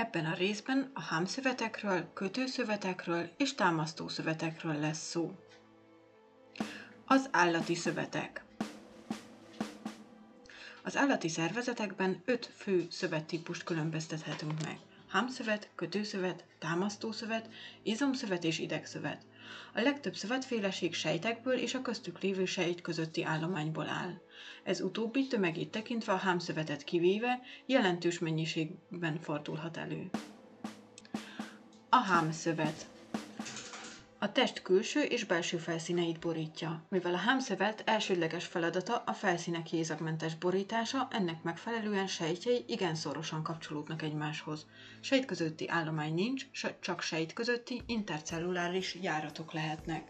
Ebben a részben a hámszövetekről, kötőszövetekről és támasztószövetekről lesz szó. Az állati szövetek Az állati szervezetekben öt fő szövettípust különböztethetünk meg. Hámszövet, kötőszövet, támasztószövet, izomszövet és idegszövet. A legtöbb szövetféleség sejtekből és a köztük lévő sejt közötti állományból áll. Ez utóbbi tömegét tekintve a hámszövetet kivéve jelentős mennyiségben fordulhat elő. A hámszövet a test külső és belső felszíneit borítja. Mivel a hámszövet elsődleges feladata a felszínek jézagmentes borítása, ennek megfelelően sejtjei igen szorosan kapcsolódnak egymáshoz. Sejt közötti állomány nincs, csak sejt közötti intercelluláris járatok lehetnek.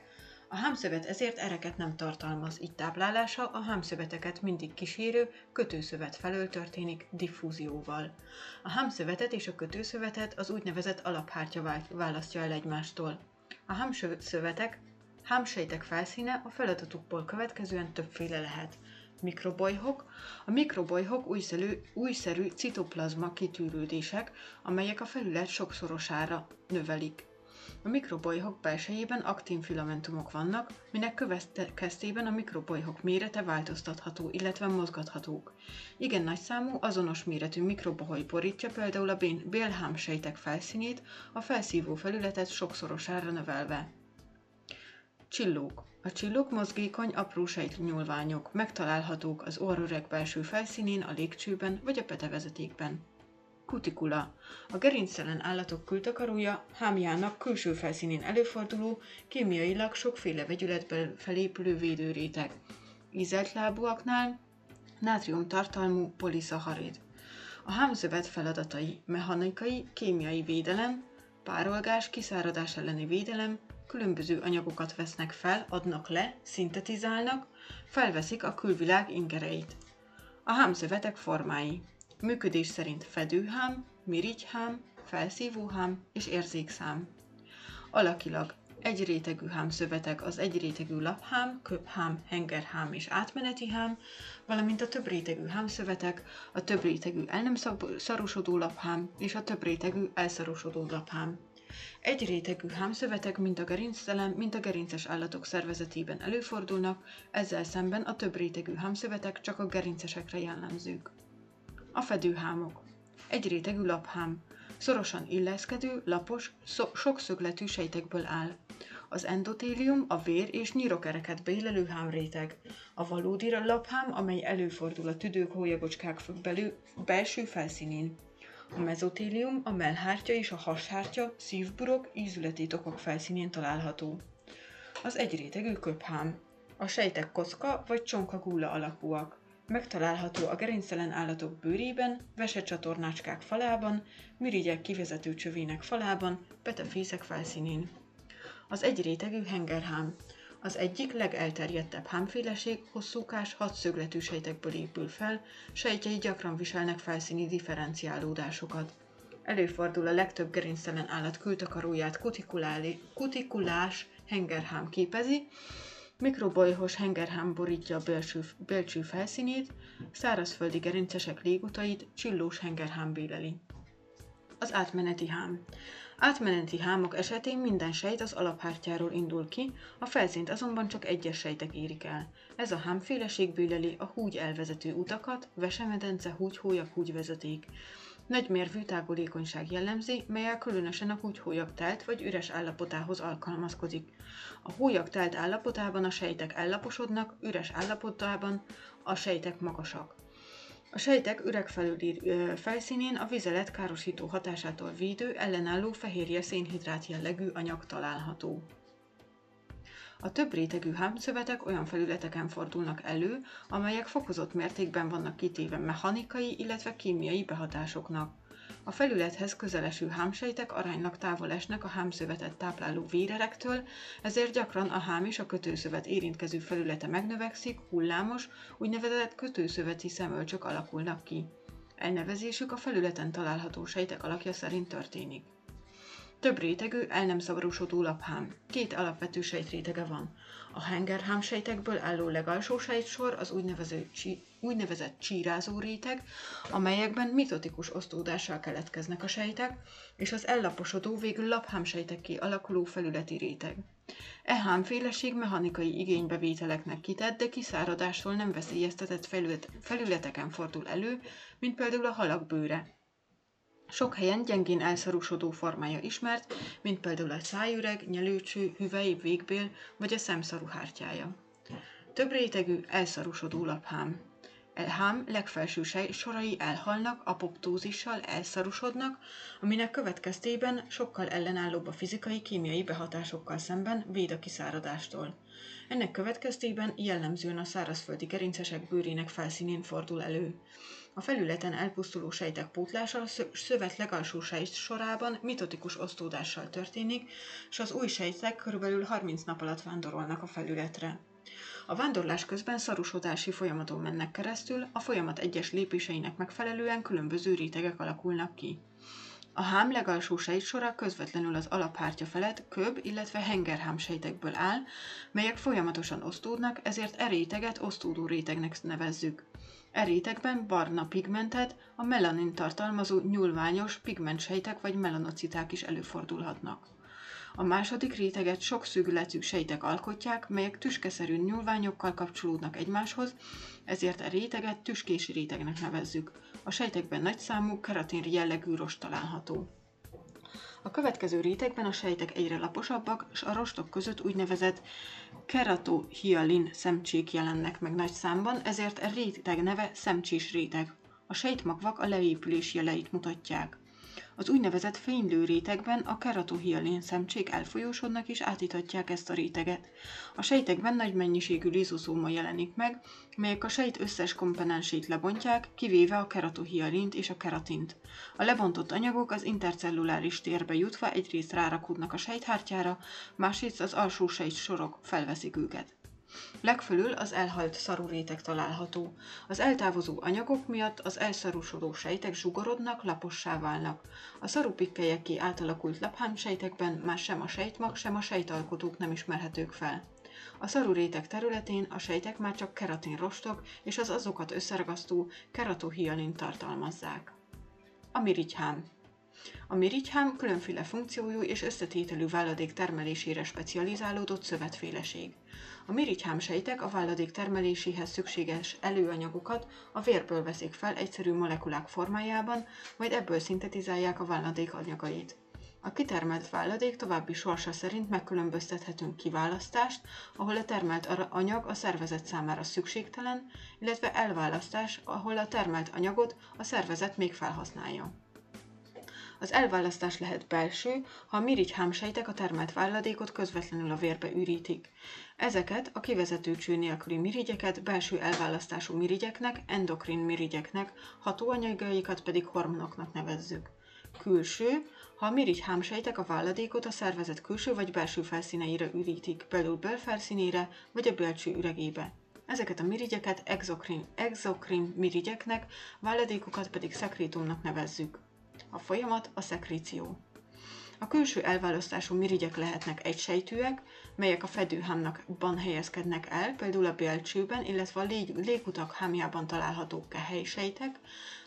A hámszövet ezért ereket nem tartalmaz, így táplálása a hámszöveteket mindig kísérő kötőszövet felől történik diffúzióval. A hámszövetet és a kötőszövetet az úgynevezett alaphártya választja el egymástól. A hámszövetek, hámsejtek felszíne a feladatukból következően többféle lehet. Mikrobolyhok. A mikrobolyhok újszerű, újszerű citoplazma kitűrődések, amelyek a felület sokszorosára növelik. A mikrobolyhok belsejében aktin filamentumok vannak, minek következtében a mikrobolyhok mérete változtatható, illetve mozgathatók. Igen nagy számú, azonos méretű mikroboly borítja például a bélhám sejtek felszínét, a felszívó felületet sokszorosára növelve. Csillók. A csillók mozgékony, apró sejtnyúlványok, megtalálhatók az orröreg belső felszínén, a légcsőben vagy a petevezetékben. Kutikula. A gerinctelen állatok kültakarója hámjának külső felszínén előforduló, kémiailag sokféle vegyületből felépülő védőréteg. Ízelt lábúaknál nátrium tartalmú poliszaharid. A hámzövet feladatai mechanikai, kémiai védelem, párolgás, kiszáradás elleni védelem, különböző anyagokat vesznek fel, adnak le, szintetizálnak, felveszik a külvilág ingereit. A hámzövetek formái Működés szerint fedőhám, mirigyhám, felszívóhám és érzékszám. Alakilag egy rétegű hámszövetek az egy rétegű laphám, köphám, hengerhám és átmeneti hám, valamint a több rétegű hámszövetek, a több rétegű el nem szarosodó laphám és a több rétegű elszarosodó laphám. Egy rétegű hámszövetek mint a gerinctelen, mint a gerinces állatok szervezetében előfordulnak, ezzel szemben a több rétegű hámszövetek csak a gerincesekre jellemzők. A fedőhámok. Egy rétegű laphám. Szorosan illeszkedő, lapos, szo- sokszögletű sejtekből áll. Az endotélium a vér és nyírokereket beillelő hámréteg. A valódi laphám, amely előfordul a tüdők hólyagocskák belül, belső felszínén. A mezotélium, a mellhártya és a hashártya, szívburok, ízületi tokok felszínén található. Az egyrétegű köphám. A sejtek kocka vagy csonkagúla alakúak. Megtalálható a gerinctelen állatok bőrében, vesecsatornácskák falában, mirigyek kivezető csövének falában, petefészek felszínén. Az egyrétegű hengerhám. Az egyik legelterjedtebb hámféleség hosszúkás, hatszögletű sejtekből épül fel, sejtjei gyakran viselnek felszíni differenciálódásokat. Előfordul a legtöbb gerinctelen állat kültakaróját kutikulás hengerhám képezi, Mikrobolyhos hengerhám borítja a belső, belső felszínét, szárazföldi gerincesek légutait csillós hengerhám béleli. Az átmeneti hám. Átmeneti hámok esetén minden sejt az alaphártyáról indul ki, a felszínt azonban csak egyes sejtek érik el. Ez a hámféleség béleli a húgy elvezető utakat, vesemedence, húgyhólyag, húgyvezeték. Nagy mérvű tágulékonyság jellemzi, melyel különösen a húgyhólyag telt vagy üres állapotához alkalmazkodik. A hólyag telt állapotában a sejtek ellaposodnak, üres állapotában a sejtek magasak. A sejtek üreg felüli felszínén a vizelet károsító hatásától védő, ellenálló fehérje szénhidrát jellegű anyag található. A több rétegű hámszövetek olyan felületeken fordulnak elő, amelyek fokozott mértékben vannak kitéve mechanikai, illetve kémiai behatásoknak. A felülethez közeleső hámsejtek aránylag távol esnek a hámszövetet tápláló vérerektől, ezért gyakran a hám és a kötőszövet érintkező felülete megnövekszik, hullámos, úgynevezett kötőszöveti szemölcsök alakulnak ki. Elnevezésük a felületen található sejtek alakja szerint történik. Több rétegű, el nem szavarosodó laphám. Két alapvető sejtrétege van. A hengerhám sejtekből álló legalsó sejtsor az úgynevezett, csí, úgynevezett csírázó réteg, amelyekben mitotikus osztódással keletkeznek a sejtek, és az ellaposodó végül laphámsejtekké alakuló felületi réteg. E hámféleség mechanikai igénybevételeknek kitett, de kiszáradástól nem veszélyeztetett felület, felületeken fordul elő, mint például a halak bőre. Sok helyen gyengén elszarúsodó formája ismert, mint például a szájüreg, nyelőcső, hüvely, végbél vagy a szemszaru hártyája. Több rétegű, elszarúsodó laphám. Elhám legfelső sorai elhalnak, apoptózissal elszarusodnak, aminek következtében sokkal ellenállóbb a fizikai, kémiai behatásokkal szemben véd a kiszáradástól. Ennek következtében jellemzően a szárazföldi gerincesek bőrének felszínén fordul elő. A felületen elpusztuló sejtek pótlása a szövet legalsó sejt sorában mitotikus osztódással történik, és az új sejtek körülbelül 30 nap alatt vándorolnak a felületre. A vándorlás közben szarusodási folyamaton mennek keresztül, a folyamat egyes lépéseinek megfelelően különböző rétegek alakulnak ki. A hám legalsó sejtsora közvetlenül az alaphártya felett köb, illetve hengerhám sejtekből áll, melyek folyamatosan osztódnak, ezért e réteget osztódó rétegnek nevezzük. E rétegben barna pigmentet, a melanin tartalmazó nyúlványos pigmentsejtek vagy melanociták is előfordulhatnak. A második réteget sok szűkületű sejtek alkotják, melyek tüskeszerű nyúlványokkal kapcsolódnak egymáshoz, ezért a réteget tüskési rétegnek nevezzük. A sejtekben nagyszámú keratin jellegű rost található. A következő rétegben a sejtek egyre laposabbak, és a rostok között úgynevezett keratohialin szemcsék jelennek meg nagy számban, ezért a réteg neve szemcsés réteg. A sejtmagvak a leépülés jeleit mutatják. Az úgynevezett fénylő rétegben a keratohialin szemcsék elfolyósodnak és átítatják ezt a réteget. A sejtekben nagy mennyiségű lizozóma jelenik meg, melyek a sejt összes komponensét lebontják, kivéve a keratohialint és a keratint. A lebontott anyagok az intercelluláris térbe jutva egyrészt rárakódnak a sejthártyára, másrészt az alsó sejt sorok felveszik őket. Legfölül az elhalt szaruréteg található. Az eltávozó anyagok miatt az elszarúsodó sejtek zsugorodnak, lapossá válnak. A szarupikkelyeké átalakult laphámsejtekben már sem a sejtmag, sem a sejtalkotók nem ismerhetők fel. A szaruréteg területén a sejtek már csak keratin rostok és az azokat összeragasztó keratohialin tartalmazzák. A mirigyhám a mirigyhám különféle funkciójú és összetételű váladék termelésére specializálódott szövetféleség. A mirigyhám sejtek a váladék termeléséhez szükséges előanyagokat a vérből veszik fel egyszerű molekulák formájában, majd ebből szintetizálják a váladék anyagait. A kitermelt váladék további sorsa szerint megkülönböztethetünk kiválasztást, ahol a termelt anyag a szervezet számára szükségtelen, illetve elválasztás, ahol a termelt anyagot a szervezet még felhasználja. Az elválasztás lehet belső, ha a mirigyhámsejtek a termelt válladékot közvetlenül a vérbe ürítik. Ezeket a kivezető cső nélküli mirigyeket belső elválasztású mirigyeknek, endokrin mirigyeknek, hatóanyagaikat pedig hormonoknak nevezzük. Külső, ha a mirigyhámsejtek a válladékot a szervezet külső vagy belső felszíneire ürítik, például belfelszínére vagy a belső üregébe. Ezeket a mirigyeket exokrin, exokrin mirigyeknek, válladékokat pedig szekrétumnak nevezzük. A folyamat a szekríció. A külső elválasztású mirigyek lehetnek egysejtűek, melyek a fedőhámnakban helyezkednek el, például a bélcsőben, illetve a lég- légutak hámjában található sejtek,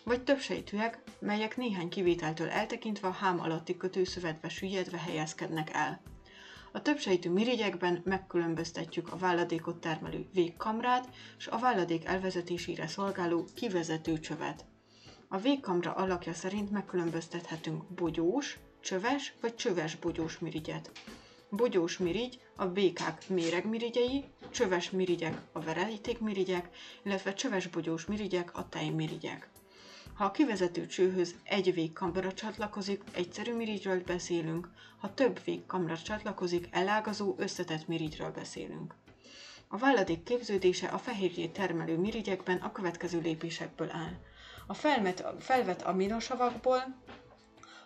vagy többsejtűek, melyek néhány kivételtől eltekintve a hám alatti kötőszövetbe süllyedve helyezkednek el. A többsejtű mirigyekben megkülönböztetjük a válladékot termelő végkamrát és a válladék elvezetésére szolgáló kivezető csövet. A végkamra alakja szerint megkülönböztethetünk bogyós, csöves vagy csöves bogyós mirigyet. Bogyós mirigy a békák méregmirigyei, csöves mirigyek a verejtékmirigyek, illetve csöves bogyós mirigyek a tejmirigyek. Ha a kivezető csőhöz egy végkamra csatlakozik, egyszerű mirigyről beszélünk, ha több végkamra csatlakozik, elágazó, összetett mirigyről beszélünk. A válladék képződése a fehérjét termelő mirigyekben a következő lépésekből áll. A felmet, felvett aminosavakból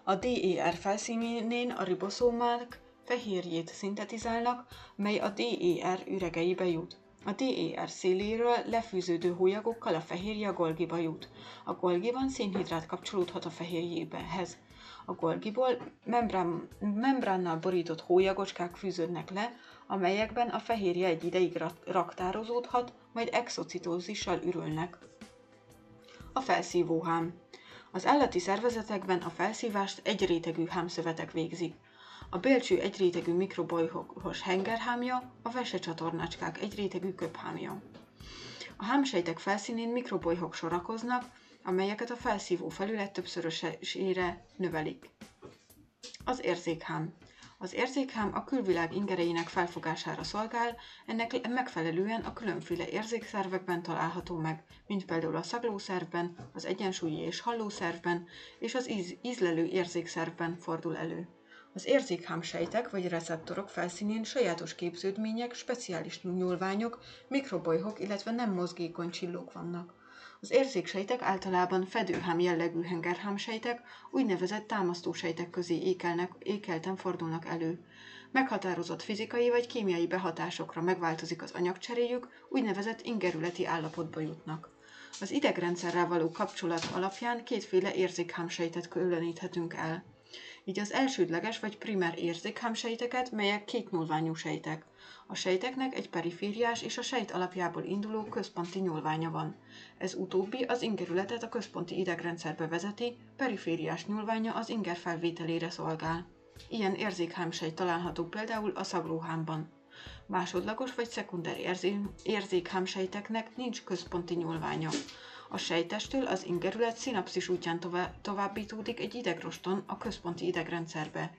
a DER felszínén a riboszómák fehérjét szintetizálnak, mely a DER üregeibe jut. A DER széléről lefűződő hólyagokkal a fehérje a Golgiba jut. A Golgiban szénhidrát kapcsolódhat a fehérjébehez. A Golgiból membrán, membránnal borított hólyagocskák fűződnek le, amelyekben a fehérje egy ideig raktározódhat, majd exocitózissal ürülnek. A felszívóhám. Az állati szervezetekben a felszívást egy rétegű hámszövetek végzik. A bélcső egyrétegű mikrobolyhos hengerhámja, a vesecsatornácskák egyrétegű köphámja. A hámsejtek felszínén mikrobolyhok sorakoznak, amelyeket a felszívó felület többszörösére növelik. Az érzékhám. Az érzékhám a külvilág ingereinek felfogására szolgál, ennek megfelelően a különféle érzékszervekben található meg, mint például a szaglószervben, az egyensúlyi és hallószervben és az íz- ízlelő érzékszervben fordul elő. Az érzékhámsejtek vagy receptorok felszínén sajátos képződmények, speciális nyúlványok, mikrobolyhok, illetve nem mozgékony csillók vannak. Az érzéksejtek általában fedőhám jellegű hengerhámsejtek, úgynevezett támasztósejtek közé ékelnek, ékelten fordulnak elő. Meghatározott fizikai vagy kémiai behatásokra megváltozik az anyagcseréjük, úgynevezett ingerületi állapotba jutnak. Az idegrendszerrel való kapcsolat alapján kétféle érzékhámsejtet különíthetünk el így az elsődleges vagy primer érzékhámsejteket, melyek kétnyúlványú sejtek. A sejteknek egy perifériás és a sejt alapjából induló központi nyúlványa van. Ez utóbbi az ingerületet a központi idegrendszerbe vezeti, perifériás nyúlványa az inger felvételére szolgál. Ilyen érzékhámsejt található például a szaglóhámban. Másodlagos vagy szekunder érzékhámsejteknek nincs központi nyúlványa. A sejtestől az ingerület szinapszis útján továbbítódik egy idegroston a központi idegrendszerbe.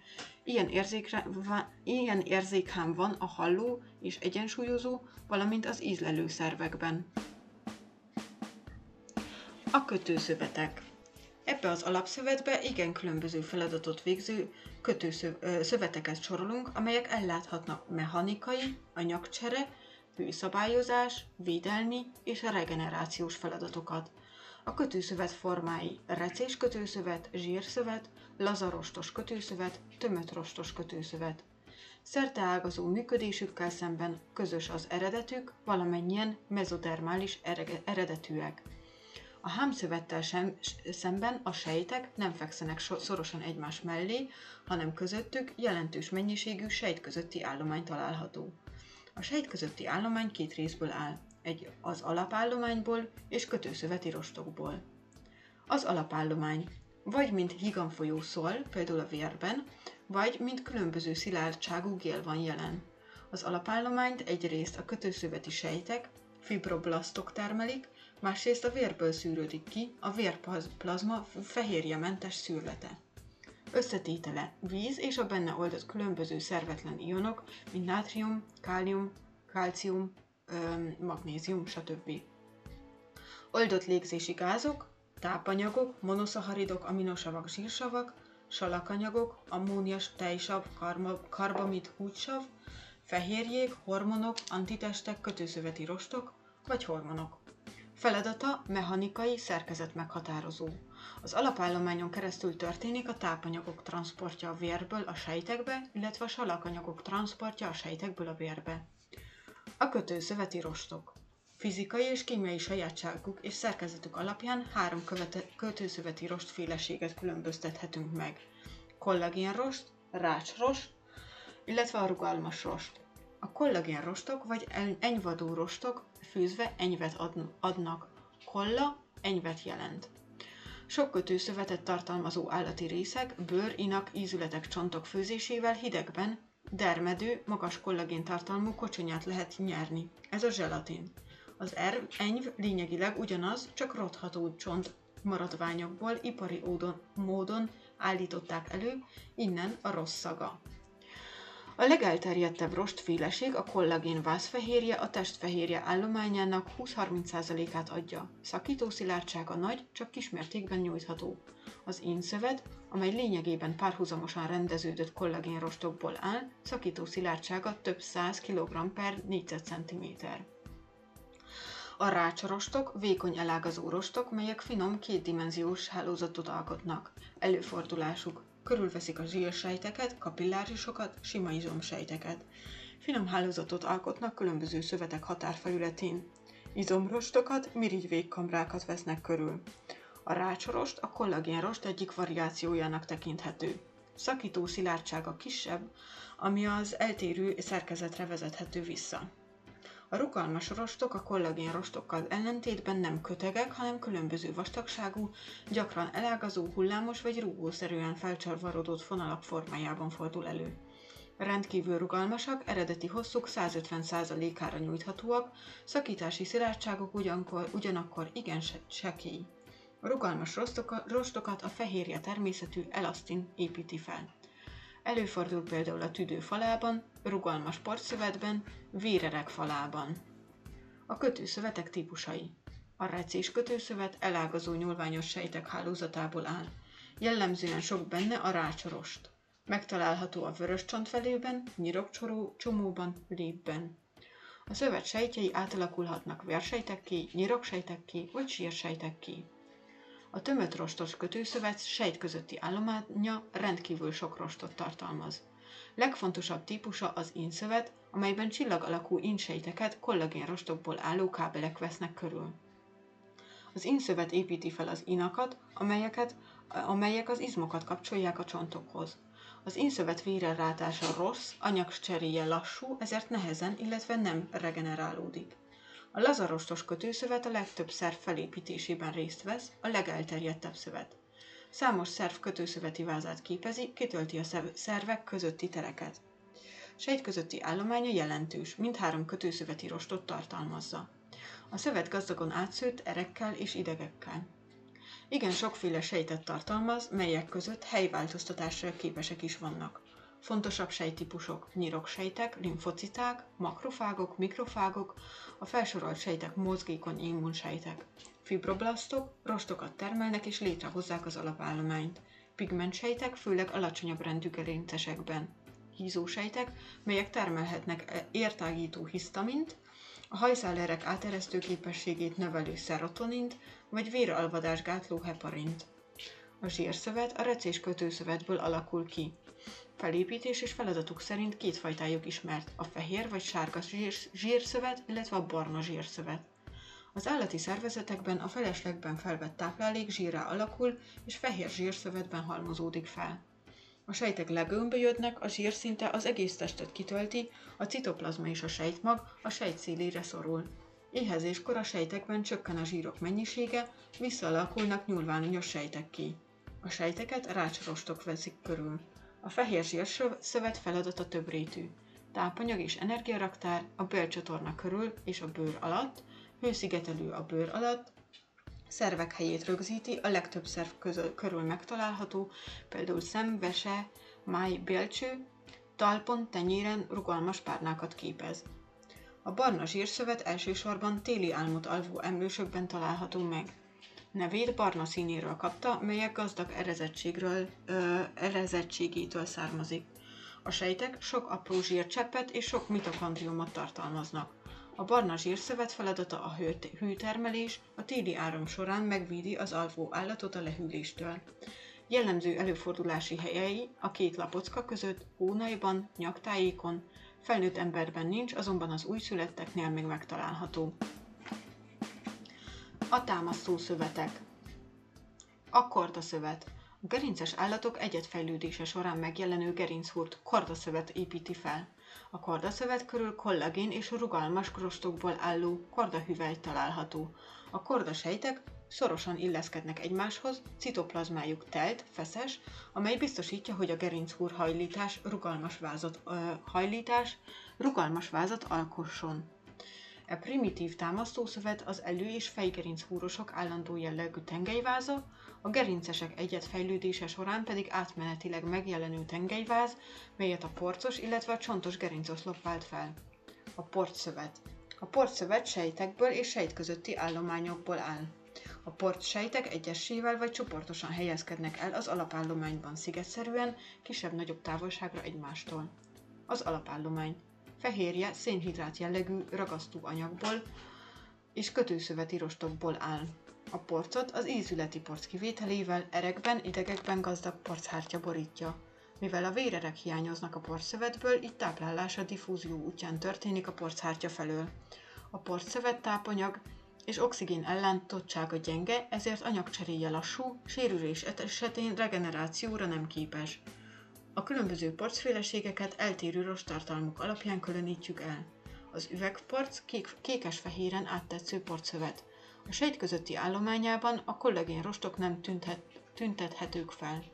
Ilyen, érzékre, ilyen érzékhám van a halló és egyensúlyozó, valamint az ízlelő szervekben. A kötőszövetek Ebbe az alapszövetbe igen különböző feladatot végző kötőszöveteket sorolunk, amelyek elláthatnak mechanikai, anyagcsere, hőszabályozás, védelmi és regenerációs feladatokat. A kötőszövet formái recés kötőszövet, zsírszövet, lazarostos kötőszövet, tömötrostos kötőszövet. Szerteágazó működésükkel szemben közös az eredetük, valamennyien mezodermális eredetűek. A hámszövettel sem, szemben a sejtek nem fekszenek szorosan egymás mellé, hanem közöttük jelentős mennyiségű sejt közötti állomány található. A sejt közötti állomány két részből áll, egy az alapállományból és kötőszöveti rostokból. Az alapállomány vagy mint higanfolyó szól, például a vérben, vagy mint különböző szilárdságú gél van jelen. Az alapállományt egyrészt a kötőszöveti sejtek, fibroblasztok termelik, másrészt a vérből szűrődik ki a vérplazma fehérjementes szűrlete. Összetétele víz és a benne oldott különböző szervetlen ionok, mint nátrium, kálium, kalcium, magnézium, stb. Oldott légzési gázok, tápanyagok, monoszaharidok, aminosavak, zsírsavak, salakanyagok, ammónias tejsav, karbamid, húgysav, fehérjék, hormonok, antitestek, kötőszöveti rostok vagy hormonok. Feladata mechanikai szerkezet meghatározó. Az alapállományon keresztül történik a tápanyagok transportja a vérből a sejtekbe, illetve a salakanyagok transportja a sejtekből a vérbe. A kötőszöveti rostok. Fizikai és kémiai sajátságuk és szerkezetük alapján három követe, kötőszöveti rostféleséget különböztethetünk meg. Kollagénrost, rácsrost, illetve a rugalmas rost. A kollagénrostok vagy enyvadó rostok fűzve enyvet adnak. Kolla enyvet jelent. Sok kötőszövetet tartalmazó állati részek, bőr, inak, ízületek, csontok főzésével hidegben, dermedő, magas kollagén tartalmú kocsonyát lehet nyerni. Ez a zselatin. Az erv, enyv lényegileg ugyanaz, csak rotható csont maradványokból ipari módon, módon állították elő, innen a rossz szaga. A legelterjedtebb rostféleség a kollagén vászfehérje a testfehérje állományának 20-30%-át adja. Szakító szilárdsága nagy, csak kismértékben nyújtható. Az énszövet, amely lényegében párhuzamosan rendeződött kollagénrostokból áll, szakító szilárdsága több száz kg per négyzetcentiméter. A rácsrostok vékony elágazó rostok, melyek finom kétdimenziós hálózatot alkotnak. Előfordulásuk körülveszik a zsírsejteket, kapillárisokat, sima izomsejteket. Finom hálózatot alkotnak különböző szövetek határfelületén. Izomrostokat, mirigy végkamrákat vesznek körül. A rácsorost a kollagénrost egyik variációjának tekinthető. Szakító szilárdsága kisebb, ami az eltérő szerkezetre vezethető vissza. A rugalmas rostok a kollagén rostokkal ellentétben nem kötegek, hanem különböző vastagságú, gyakran elágazó, hullámos vagy rúgószerűen felcsarvarodott fonalak formájában fordul elő. Rendkívül rugalmasak, eredeti hosszuk 150%-ára nyújthatóak, szakítási szilárdságok ugyankor, ugyanakkor igen sekély. A rugalmas rostokat a fehérje természetű elasztin építi fel. Előfordul például a tüdő falában, rugalmas porszövetben, vérerek falában. A kötőszövetek típusai. A recés kötőszövet elágazó nyúlványos sejtek hálózatából áll. Jellemzően sok benne a rácsorost. Megtalálható a vörös csontvelőben, nyirokcsoró, csomóban, lépben. A szövet sejtjei átalakulhatnak vérsejtekké, nyiroksejtekké vagy sírsejtekké. A tömött rostos kötőszövet sejt közötti állománya rendkívül sok rostot tartalmaz. Legfontosabb típusa az inszövet, amelyben csillag alakú insejteket kollagénrostokból álló kábelek vesznek körül. Az inszövet építi fel az inakat, amelyeket, amelyek az izmokat kapcsolják a csontokhoz. Az inszövet vérelrátása rossz, anyagcseréje lassú, ezért nehezen, illetve nem regenerálódik. A lazarostos kötőszövet a legtöbb szerv felépítésében részt vesz, a legelterjedtebb szövet. Számos szerv kötőszöveti vázát képezi, kitölti a szervek közötti tereket. Sejt közötti állománya jelentős, mindhárom kötőszöveti rostot tartalmazza. A szövet gazdagon átszőtt erekkel és idegekkel. Igen sokféle sejtet tartalmaz, melyek között helyváltoztatásra képesek is vannak. Fontosabb sejtípusok nyiroksejtek, limfociták, makrofágok, mikrofágok, a felsorolt sejtek mozgékony immunsejtek. Fibroblasztok rostokat termelnek és létrehozzák az alapállományt. Pigmentsejtek főleg alacsonyabb rendű gerincesekben. Hízósejtek, melyek termelhetnek e- értágító hisztamint, a hajszálerek áteresztő képességét növelő szerotonint, vagy véralvadás gátló heparint. A zsírszövet a recés kötőszövetből alakul ki. Felépítés és feladatuk szerint két fajtájuk ismert, a fehér vagy sárga zsírszövet, illetve a barna zsírszövet. Az állati szervezetekben a feleslegben felvett táplálék zsírra alakul, és fehér zsírszövetben halmozódik fel. A sejtek legömbölyödnek, a zsírszinte az egész testet kitölti, a citoplazma és a sejtmag a sejt szélére szorul. Éhezéskor a sejtekben csökken a zsírok mennyisége, visszaalakulnak nyúlványos sejtekké. A sejteket rácsrostok veszik körül. A fehér zsírszövet feladata több rétű. Tápanyag és energiaraktár a bélcsatorna körül és a bőr alatt, hőszigetelő a bőr alatt, szervek helyét rögzíti, a legtöbb szerv közül, körül megtalálható, például szem, vese, máj, bélcső, talpon, tenyéren rugalmas párnákat képez. A barna zsírszövet elsősorban téli álmot alvó emlősökben található meg. Nevét barna színéről kapta, melyek gazdag erezettségről, ö, erezettségétől származik. A sejtek sok apró zsírcseppet és sok mitokondriumot tartalmaznak. A barna zsírszövet feladata a hőtermelés, a téli áram során megvédi az alvó állatot a lehűléstől. Jellemző előfordulási helyei a két lapocka között, hónajban, nyaktájékon, felnőtt emberben nincs, azonban az újszületteknél még megtalálható. A támasztó szövetek A kordaszövet a gerinces állatok egyetfejlődése során megjelenő gerinchurt kordaszövet építi fel. A kordaszövet körül kollagén és rugalmas krostokból álló kordahüvely található. A kordasejtek szorosan illeszkednek egymáshoz, citoplazmájuk telt, feszes, amely biztosítja, hogy a gerinchúr hajlítás rugalmas vázat, ö, hajlítás rugalmas vázat alkosson. E primitív támasztószövet az elő- és fejgerinc húrosok állandó jellegű tengelyváza, a gerincesek egyet fejlődése során pedig átmenetileg megjelenő tengelyváz, melyet a porcos, illetve a csontos gerincoszlop vált fel. A portszövet. A portszövet sejtekből és sejt közötti állományokból áll. A portsejtek egyesével vagy csoportosan helyezkednek el az alapállományban szigetszerűen, kisebb-nagyobb távolságra egymástól. Az alapállomány. Fehérje szénhidrát jellegű ragasztó anyagból és kötőszöveti rostokból áll. A porcot az ízületi porc kivételével erekben, idegekben gazdag porchártya borítja. Mivel a vérerek hiányoznak a porszövetből, így táplálása diffúzió útján történik a porchártya felől. A porszövet tápanyag és oxigén ellántottsága gyenge, ezért anyagcseréje lassú, sérülés esetén regenerációra nem képes. A különböző porcféleségeket eltérő rostartalmuk alapján különítjük el. Az üvegporc kék, kékes-fehéren áttetsző porcszövet. A sejt közötti állományában a kollagén rostok nem tüntet, tüntethetők fel.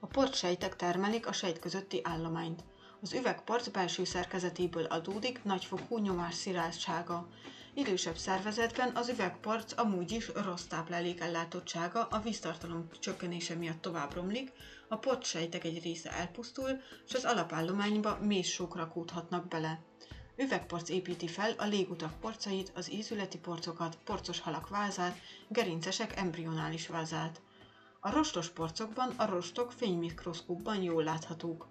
A porcsejtek termelik a sejt közötti állományt. Az üvegporc belső szerkezetéből adódik nagyfokú nyomássziráltsága. Idősebb szervezetben az üvegporc amúgy is rossz táplálék ellátottsága a víztartalom csökkenése miatt tovább romlik, a porcsejtek egy része elpusztul, és az alapállományba mély sok rakódhatnak bele. Üvegporc építi fel a légutak porcait, az ízületi porcokat, porcos halak vázát, gerincesek embrionális vázát. A rostos porcokban a rostok fénymikroszkópban jól láthatók.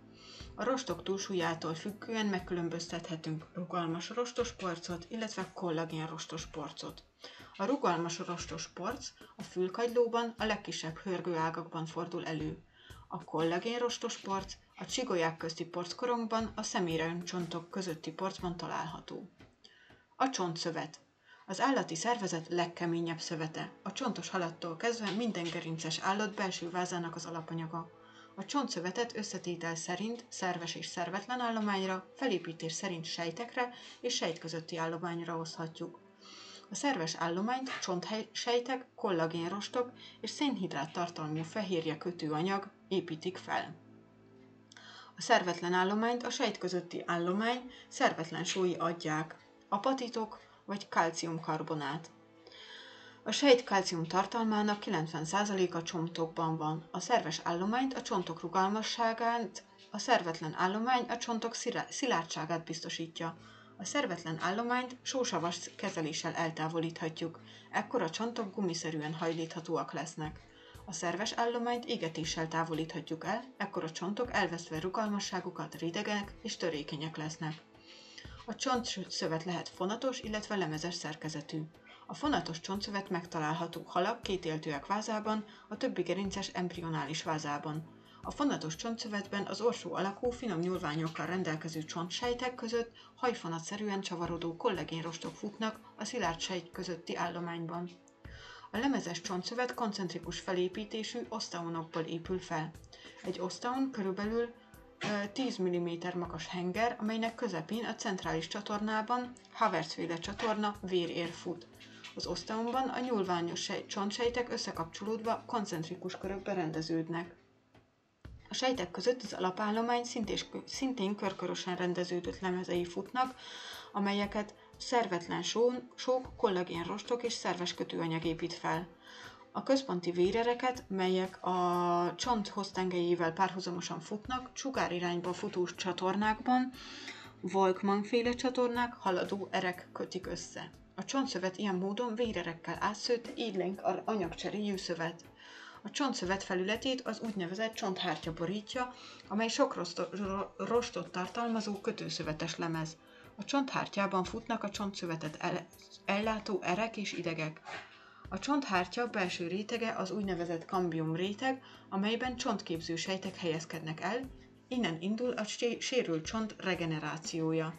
A rostok túlsúlyától függően megkülönböztethetünk rugalmas rostos porcot, illetve kollagén rostos porcot. A rugalmas rostos porc a fülkagylóban, a legkisebb hörgőágakban fordul elő. A kollagén rostos porc a csigolyák közti porckorongban, a szeméremcsontok közötti porcban található. A csontszövet. Az állati szervezet legkeményebb szövete. A csontos halattól kezdve minden gerinces állat belső vázának az alapanyaga. A csontszövetet összetétel szerint szerves és szervetlen állományra, felépítés szerint sejtekre és sejt közötti állományra oszthatjuk. A szerves állományt csontsejtek, kollagénrostok és szénhidrát tartalmú fehérje kötőanyag építik fel. A szervetlen állományt a sejt közötti állomány szervetlen sói adják, apatitok vagy kalciumkarbonát. A sejt kalcium tartalmának 90%-a csontokban van. A szerves állományt a csontok rugalmasságát, a szervetlen állomány a csontok szilárdságát biztosítja. A szervetlen állományt sósavas kezeléssel eltávolíthatjuk, ekkor a csontok gumiszerűen hajlíthatóak lesznek. A szerves állományt égetéssel távolíthatjuk el, ekkor a csontok elveszve rugalmasságukat ridegek és törékenyek lesznek. A csontszövet lehet fonatos, illetve lemezes szerkezetű. A fonatos csontszövet megtalálható halak kétéltőek vázában, a többi gerinces embrionális vázában. A fonatos csontszövetben az orsó alakú, finom nyúlványokkal rendelkező csontsejtek között hajfonatszerűen csavarodó kollagénrostok futnak a szilárd sejt közötti állományban. A lemezes csontszövet koncentrikus felépítésű osztaonokból épül fel. Egy osztaon körülbelül 10 mm magas henger, amelynek közepén a centrális csatornában Havertz-féle csatorna vérér fut. Az osztaonban a nyúlványos csontsejtek összekapcsolódva koncentrikus körökbe rendeződnek. A sejtek között az alapállomány szintén körkörösen rendeződött lemezei futnak, amelyeket szervetlen sók, kollagén rostok és szerves kötőanyag épít fel. A központi vérereket, melyek a csont hoztengelyével párhuzamosan futnak, irányba futós csatornákban, Volkmann féle csatornák haladó erek kötik össze. A csontszövet ilyen módon vérerekkel átszőtt, élénk anyagcseréjű szövet. A csontszövet felületét az úgynevezett csonthártya borítja, amely sok rostot tartalmazó kötőszövetes lemez. A csonthártyában futnak a csontszövetet el, ellátó erek és idegek. A csonthártya belső rétege az úgynevezett kambium réteg, amelyben csontképző sejtek helyezkednek el, innen indul a sérült csont regenerációja.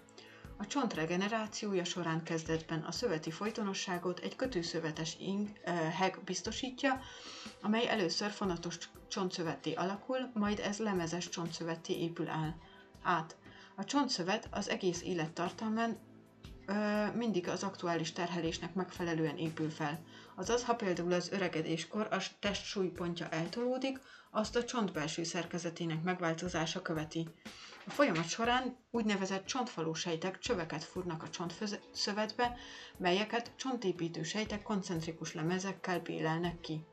A csont regenerációja során kezdetben a szöveti folytonosságot egy kötőszövetes ing, eh, heg biztosítja, amely először fonatos csontszövetté alakul, majd ez lemezes csontszövetté épül el. Át. A csontszövet az egész élettartalmán ö, mindig az aktuális terhelésnek megfelelően épül fel. Azaz, ha például az öregedéskor a test súlypontja eltolódik, azt a csont belső szerkezetének megváltozása követi. A folyamat során úgynevezett csontfaló sejtek csöveket fúrnak a csontszövetbe, melyeket csontépítő sejtek koncentrikus lemezekkel bélelnek ki.